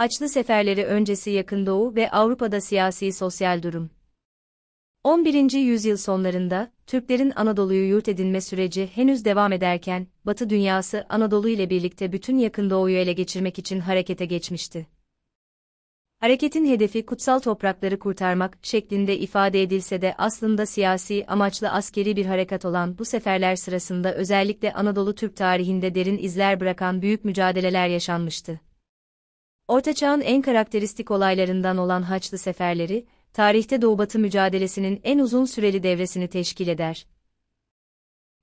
Haçlı seferleri öncesi Yakın Doğu ve Avrupa'da siyasi sosyal durum. 11. yüzyıl sonlarında, Türklerin Anadolu'yu yurt edinme süreci henüz devam ederken, Batı dünyası Anadolu ile birlikte bütün Yakın Doğu'yu ele geçirmek için harekete geçmişti. Hareketin hedefi kutsal toprakları kurtarmak şeklinde ifade edilse de aslında siyasi amaçlı askeri bir harekat olan bu seferler sırasında özellikle Anadolu Türk tarihinde derin izler bırakan büyük mücadeleler yaşanmıştı. Ortaçağ'ın en karakteristik olaylarından olan Haçlı Seferleri, tarihte Doğu-Batı mücadelesinin en uzun süreli devresini teşkil eder.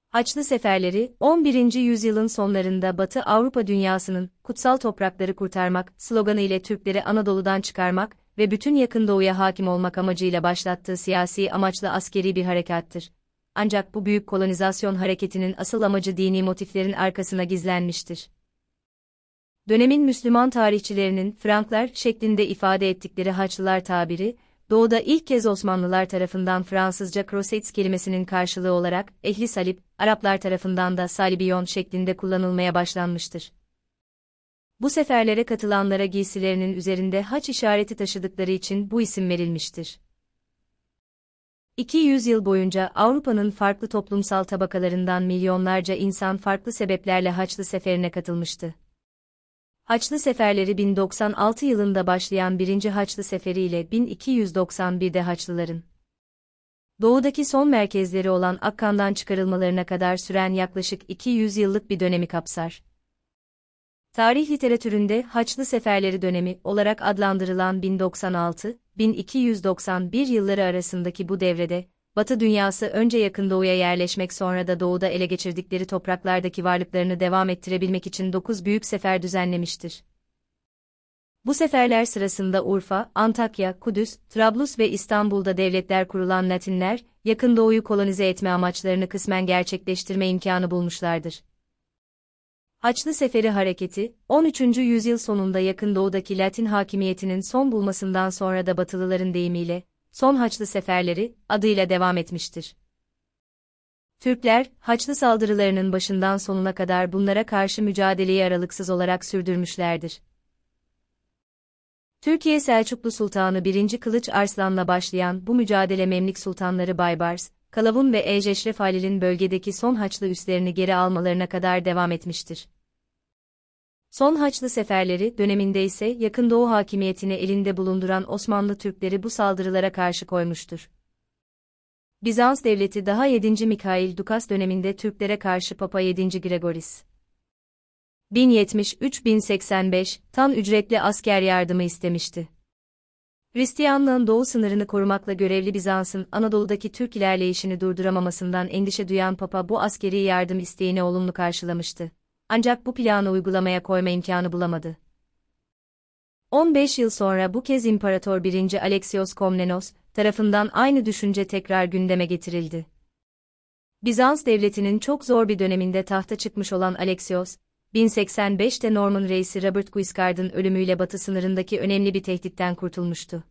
Haçlı Seferleri, 11. yüzyılın sonlarında Batı Avrupa dünyasının kutsal toprakları kurtarmak sloganı ile Türkleri Anadolu'dan çıkarmak ve bütün yakın doğuya hakim olmak amacıyla başlattığı siyasi amaçlı askeri bir harekattır. Ancak bu büyük kolonizasyon hareketinin asıl amacı dini motiflerin arkasına gizlenmiştir dönemin Müslüman tarihçilerinin Franklar şeklinde ifade ettikleri Haçlılar tabiri, Doğu'da ilk kez Osmanlılar tarafından Fransızca Crusades kelimesinin karşılığı olarak ehli salip, Araplar tarafından da salibiyon şeklinde kullanılmaya başlanmıştır. Bu seferlere katılanlara giysilerinin üzerinde haç işareti taşıdıkları için bu isim verilmiştir. 200 yıl boyunca Avrupa'nın farklı toplumsal tabakalarından milyonlarca insan farklı sebeplerle Haçlı seferine katılmıştı. Haçlı seferleri 1096 yılında başlayan 1. Haçlı Seferi ile 1291'de Haçlıların doğudaki son merkezleri olan Akkan'dan çıkarılmalarına kadar süren yaklaşık 200 yıllık bir dönemi kapsar. Tarih literatüründe Haçlı Seferleri dönemi olarak adlandırılan 1096-1291 yılları arasındaki bu devrede, Batı dünyası önce yakın doğuya yerleşmek sonra da doğuda ele geçirdikleri topraklardaki varlıklarını devam ettirebilmek için 9 büyük sefer düzenlemiştir. Bu seferler sırasında Urfa, Antakya, Kudüs, Trablus ve İstanbul'da devletler kurulan Latinler, yakın doğuyu kolonize etme amaçlarını kısmen gerçekleştirme imkanı bulmuşlardır. Haçlı Seferi Hareketi, 13. yüzyıl sonunda yakın doğudaki Latin hakimiyetinin son bulmasından sonra da Batılıların deyimiyle, son Haçlı Seferleri adıyla devam etmiştir. Türkler, Haçlı saldırılarının başından sonuna kadar bunlara karşı mücadeleyi aralıksız olarak sürdürmüşlerdir. Türkiye Selçuklu Sultanı 1. Kılıç Arslan'la başlayan bu mücadele Memlik Sultanları Baybars, Kalavun ve Ejeşref Halil'in bölgedeki son Haçlı üslerini geri almalarına kadar devam etmiştir. Son Haçlı seferleri döneminde ise Yakın Doğu hakimiyetini elinde bulunduran Osmanlı Türkleri bu saldırılara karşı koymuştur. Bizans devleti daha 7. Mikail Dukas döneminde Türklere karşı Papa 7. Gregoris 1073-1085 tan ücretli asker yardımı istemişti. Hristiyanlığın doğu sınırını korumakla görevli Bizans'ın Anadolu'daki Türk ilerleyişini durduramamasından endişe duyan Papa bu askeri yardım isteğini olumlu karşılamıştı ancak bu planı uygulamaya koyma imkanı bulamadı. 15 yıl sonra bu kez İmparator 1. Alexios Komnenos tarafından aynı düşünce tekrar gündeme getirildi. Bizans devletinin çok zor bir döneminde tahta çıkmış olan Alexios, 1085'te Norman reisi Robert Guiscard'ın ölümüyle batı sınırındaki önemli bir tehditten kurtulmuştu.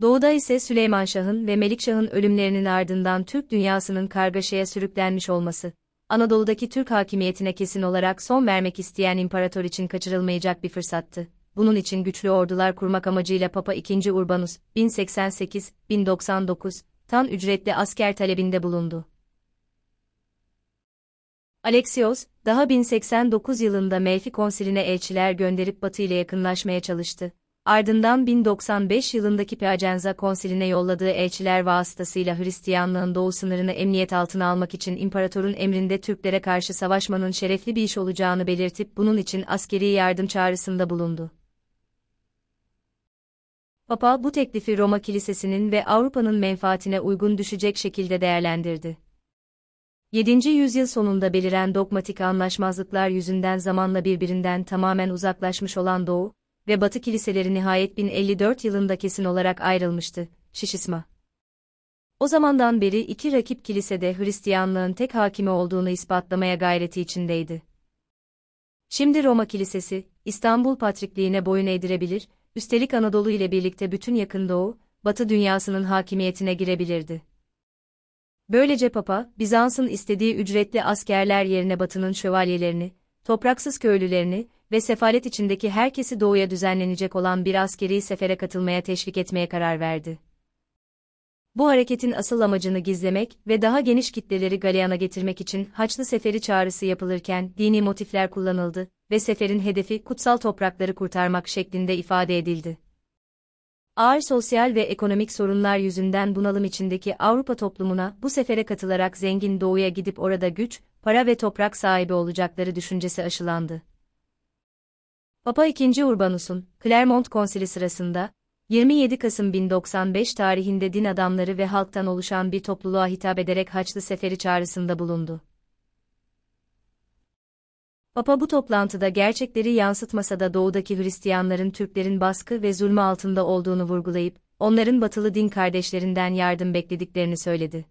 Doğuda ise Süleyman Şah'ın ve Melikşah'ın ölümlerinin ardından Türk dünyasının kargaşaya sürüklenmiş olması, Anadolu'daki Türk hakimiyetine kesin olarak son vermek isteyen imparator için kaçırılmayacak bir fırsattı. Bunun için güçlü ordular kurmak amacıyla Papa II. Urbanus, 1088-1099, tan ücretli asker talebinde bulundu. Alexios, daha 1089 yılında Melfi konsiline elçiler gönderip Batı ile yakınlaşmaya çalıştı. Ardından 1095 yılındaki Piacenza konsiline yolladığı elçiler vasıtasıyla Hristiyanlığın doğu sınırını emniyet altına almak için imparatorun emrinde Türklere karşı savaşmanın şerefli bir iş olacağını belirtip bunun için askeri yardım çağrısında bulundu. Papa bu teklifi Roma Kilisesi'nin ve Avrupa'nın menfaatine uygun düşecek şekilde değerlendirdi. 7. yüzyıl sonunda beliren dogmatik anlaşmazlıklar yüzünden zamanla birbirinden tamamen uzaklaşmış olan Doğu, ve Batı kiliseleri nihayet 1054 yılında kesin olarak ayrılmıştı, şişisma. O zamandan beri iki rakip kilisede Hristiyanlığın tek hakimi olduğunu ispatlamaya gayreti içindeydi. Şimdi Roma Kilisesi, İstanbul Patrikliğine boyun eğdirebilir, üstelik Anadolu ile birlikte bütün yakın doğu, Batı dünyasının hakimiyetine girebilirdi. Böylece Papa, Bizans'ın istediği ücretli askerler yerine Batı'nın şövalyelerini, topraksız köylülerini, ve sefalet içindeki herkesi doğuya düzenlenecek olan bir askeri sefere katılmaya teşvik etmeye karar verdi. Bu hareketin asıl amacını gizlemek ve daha geniş kitleleri galeyana getirmek için Haçlı Seferi çağrısı yapılırken dini motifler kullanıldı ve seferin hedefi kutsal toprakları kurtarmak şeklinde ifade edildi. Ağır sosyal ve ekonomik sorunlar yüzünden bunalım içindeki Avrupa toplumuna bu sefere katılarak zengin doğuya gidip orada güç, para ve toprak sahibi olacakları düşüncesi aşılandı. Papa II. Urbanus'un, Clermont Konsili sırasında, 27 Kasım 1095 tarihinde din adamları ve halktan oluşan bir topluluğa hitap ederek Haçlı Seferi çağrısında bulundu. Papa bu toplantıda gerçekleri yansıtmasa da doğudaki Hristiyanların Türklerin baskı ve zulmü altında olduğunu vurgulayıp, onların batılı din kardeşlerinden yardım beklediklerini söyledi.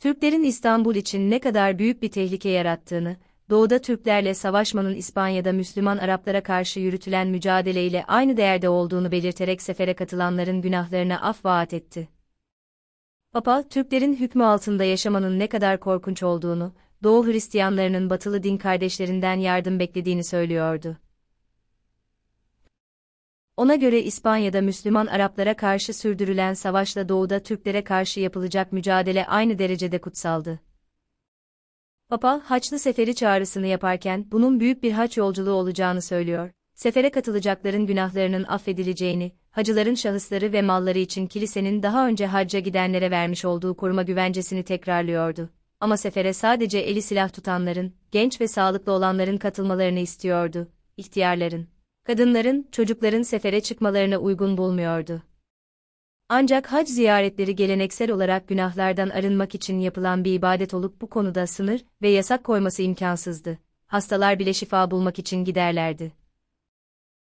Türklerin İstanbul için ne kadar büyük bir tehlike yarattığını, doğuda Türklerle savaşmanın İspanya'da Müslüman Araplara karşı yürütülen mücadeleyle aynı değerde olduğunu belirterek sefere katılanların günahlarına af vaat etti. Papa, Türklerin hükmü altında yaşamanın ne kadar korkunç olduğunu, Doğu Hristiyanlarının batılı din kardeşlerinden yardım beklediğini söylüyordu. Ona göre İspanya'da Müslüman Araplara karşı sürdürülen savaşla doğuda Türklere karşı yapılacak mücadele aynı derecede kutsaldı. Papa, Haçlı Seferi çağrısını yaparken bunun büyük bir haç yolculuğu olacağını söylüyor. Sefere katılacakların günahlarının affedileceğini, hacıların şahısları ve malları için kilisenin daha önce hacca gidenlere vermiş olduğu koruma güvencesini tekrarlıyordu. Ama sefere sadece eli silah tutanların, genç ve sağlıklı olanların katılmalarını istiyordu, ihtiyarların. Kadınların, çocukların sefere çıkmalarına uygun bulmuyordu. Ancak hac ziyaretleri geleneksel olarak günahlardan arınmak için yapılan bir ibadet olup bu konuda sınır ve yasak koyması imkansızdı. Hastalar bile şifa bulmak için giderlerdi.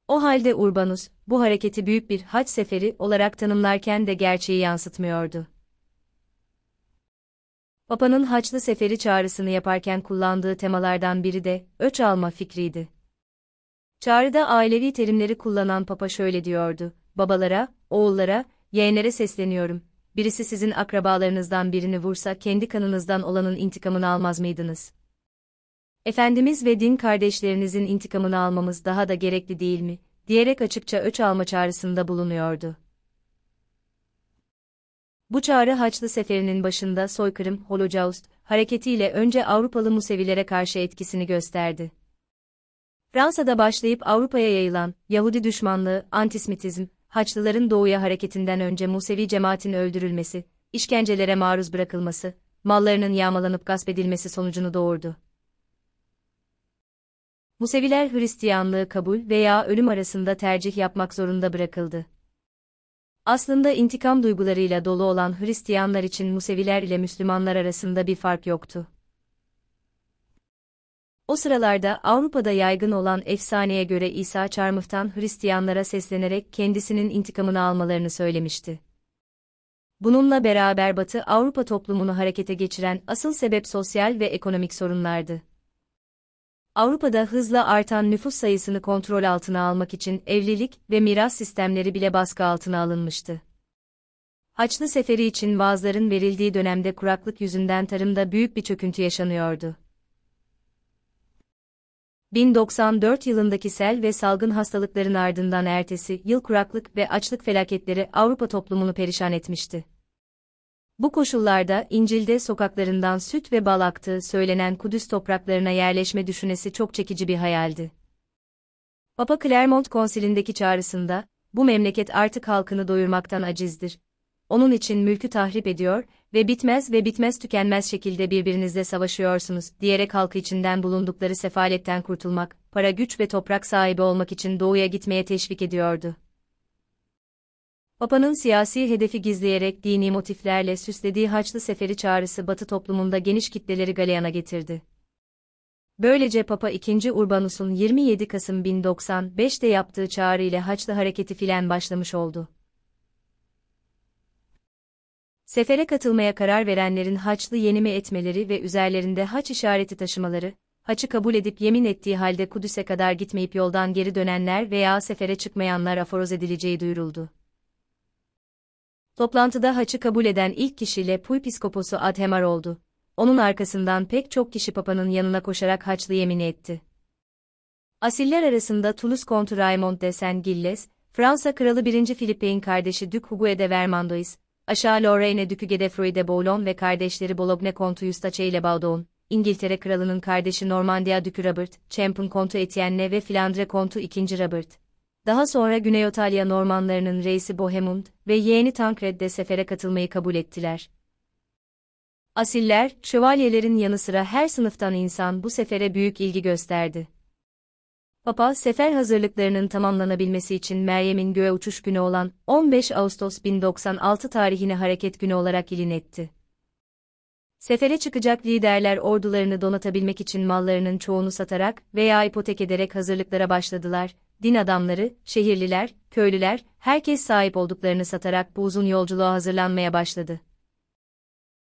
O halde Urbanus, bu hareketi büyük bir hac seferi olarak tanımlarken de gerçeği yansıtmıyordu. Papa'nın Haçlı Seferi çağrısını yaparken kullandığı temalardan biri de öç alma fikriydi. Çağrıda ailevi terimleri kullanan Papa şöyle diyordu: Babalara, oğullara, yeğenlere sesleniyorum. Birisi sizin akrabalarınızdan birini vursa kendi kanınızdan olanın intikamını almaz mıydınız? Efendimiz ve din kardeşlerinizin intikamını almamız daha da gerekli değil mi? diyerek açıkça öç alma çağrısında bulunuyordu. Bu çağrı Haçlı Seferi'nin başında soykırım, Holocaust, hareketiyle önce Avrupalı Musevilere karşı etkisini gösterdi. Fransa'da başlayıp Avrupa'ya yayılan, Yahudi düşmanlığı, antisemitizm, Haçlıların doğuya hareketinden önce Musevi cemaatin öldürülmesi, işkencelere maruz bırakılması, mallarının yağmalanıp gasp edilmesi sonucunu doğurdu. Museviler Hristiyanlığı kabul veya ölüm arasında tercih yapmak zorunda bırakıldı. Aslında intikam duygularıyla dolu olan Hristiyanlar için Museviler ile Müslümanlar arasında bir fark yoktu. O sıralarda Avrupa'da yaygın olan efsaneye göre İsa çarmıhtan Hristiyanlara seslenerek kendisinin intikamını almalarını söylemişti. Bununla beraber Batı Avrupa toplumunu harekete geçiren asıl sebep sosyal ve ekonomik sorunlardı. Avrupa'da hızla artan nüfus sayısını kontrol altına almak için evlilik ve miras sistemleri bile baskı altına alınmıştı. Haçlı Seferi için vaazların verildiği dönemde kuraklık yüzünden tarımda büyük bir çöküntü yaşanıyordu. 1094 yılındaki sel ve salgın hastalıkların ardından ertesi yıl kuraklık ve açlık felaketleri Avrupa toplumunu perişan etmişti. Bu koşullarda İncil'de sokaklarından süt ve bal aktığı söylenen Kudüs topraklarına yerleşme düşünesi çok çekici bir hayaldi. Papa Clermont Konsili'ndeki çağrısında, bu memleket artık halkını doyurmaktan acizdir. Onun için mülkü tahrip ediyor ve bitmez ve bitmez tükenmez şekilde birbirinizle savaşıyorsunuz, diyerek halkı içinden bulundukları sefaletten kurtulmak, para güç ve toprak sahibi olmak için doğuya gitmeye teşvik ediyordu. Papa'nın siyasi hedefi gizleyerek dini motiflerle süslediği Haçlı Seferi çağrısı Batı toplumunda geniş kitleleri galeyana getirdi. Böylece Papa II. Urbanus'un 27 Kasım 1095'te yaptığı çağrı ile Haçlı hareketi filan başlamış oldu. Sefere katılmaya karar verenlerin Haçlı yenimi etmeleri ve üzerlerinde haç işareti taşımaları, haçı kabul edip yemin ettiği halde Kudüs'e kadar gitmeyip yoldan geri dönenler veya sefere çıkmayanlar aforoz edileceği duyuruldu. Toplantıda haçı kabul eden ilk kişiyle Puypiskoposu Adhemar oldu. Onun arkasından pek çok kişi Papa'nın yanına koşarak haçlı yemini etti. Asiller arasında Toulouse Kontu Raymond de Saint-Gilles, Fransa Kralı 1. Philippe'in kardeşi Duc Hugo de Vermandois, aşağı Lorraine Ducu Godefroy de Bouillon ve kardeşleri Bologne Kontu Eustache ile Baudouin, İngiltere Kralı'nın kardeşi Normandia Ducu Robert, Champagne Kontu Etienne ve Flandre Kontu II. Robert. Daha sonra Güney İtalya Normanlarının reisi Bohemund ve yeğeni Tancred de sefere katılmayı kabul ettiler. Asiller, şövalyelerin yanı sıra her sınıftan insan bu sefere büyük ilgi gösterdi. Papa, sefer hazırlıklarının tamamlanabilmesi için Meryem'in göğe uçuş günü olan 15 Ağustos 1096 tarihini hareket günü olarak ilin etti. Sefere çıkacak liderler ordularını donatabilmek için mallarının çoğunu satarak veya ipotek ederek hazırlıklara başladılar. Din adamları, şehirliler, köylüler, herkes sahip olduklarını satarak bu uzun yolculuğa hazırlanmaya başladı.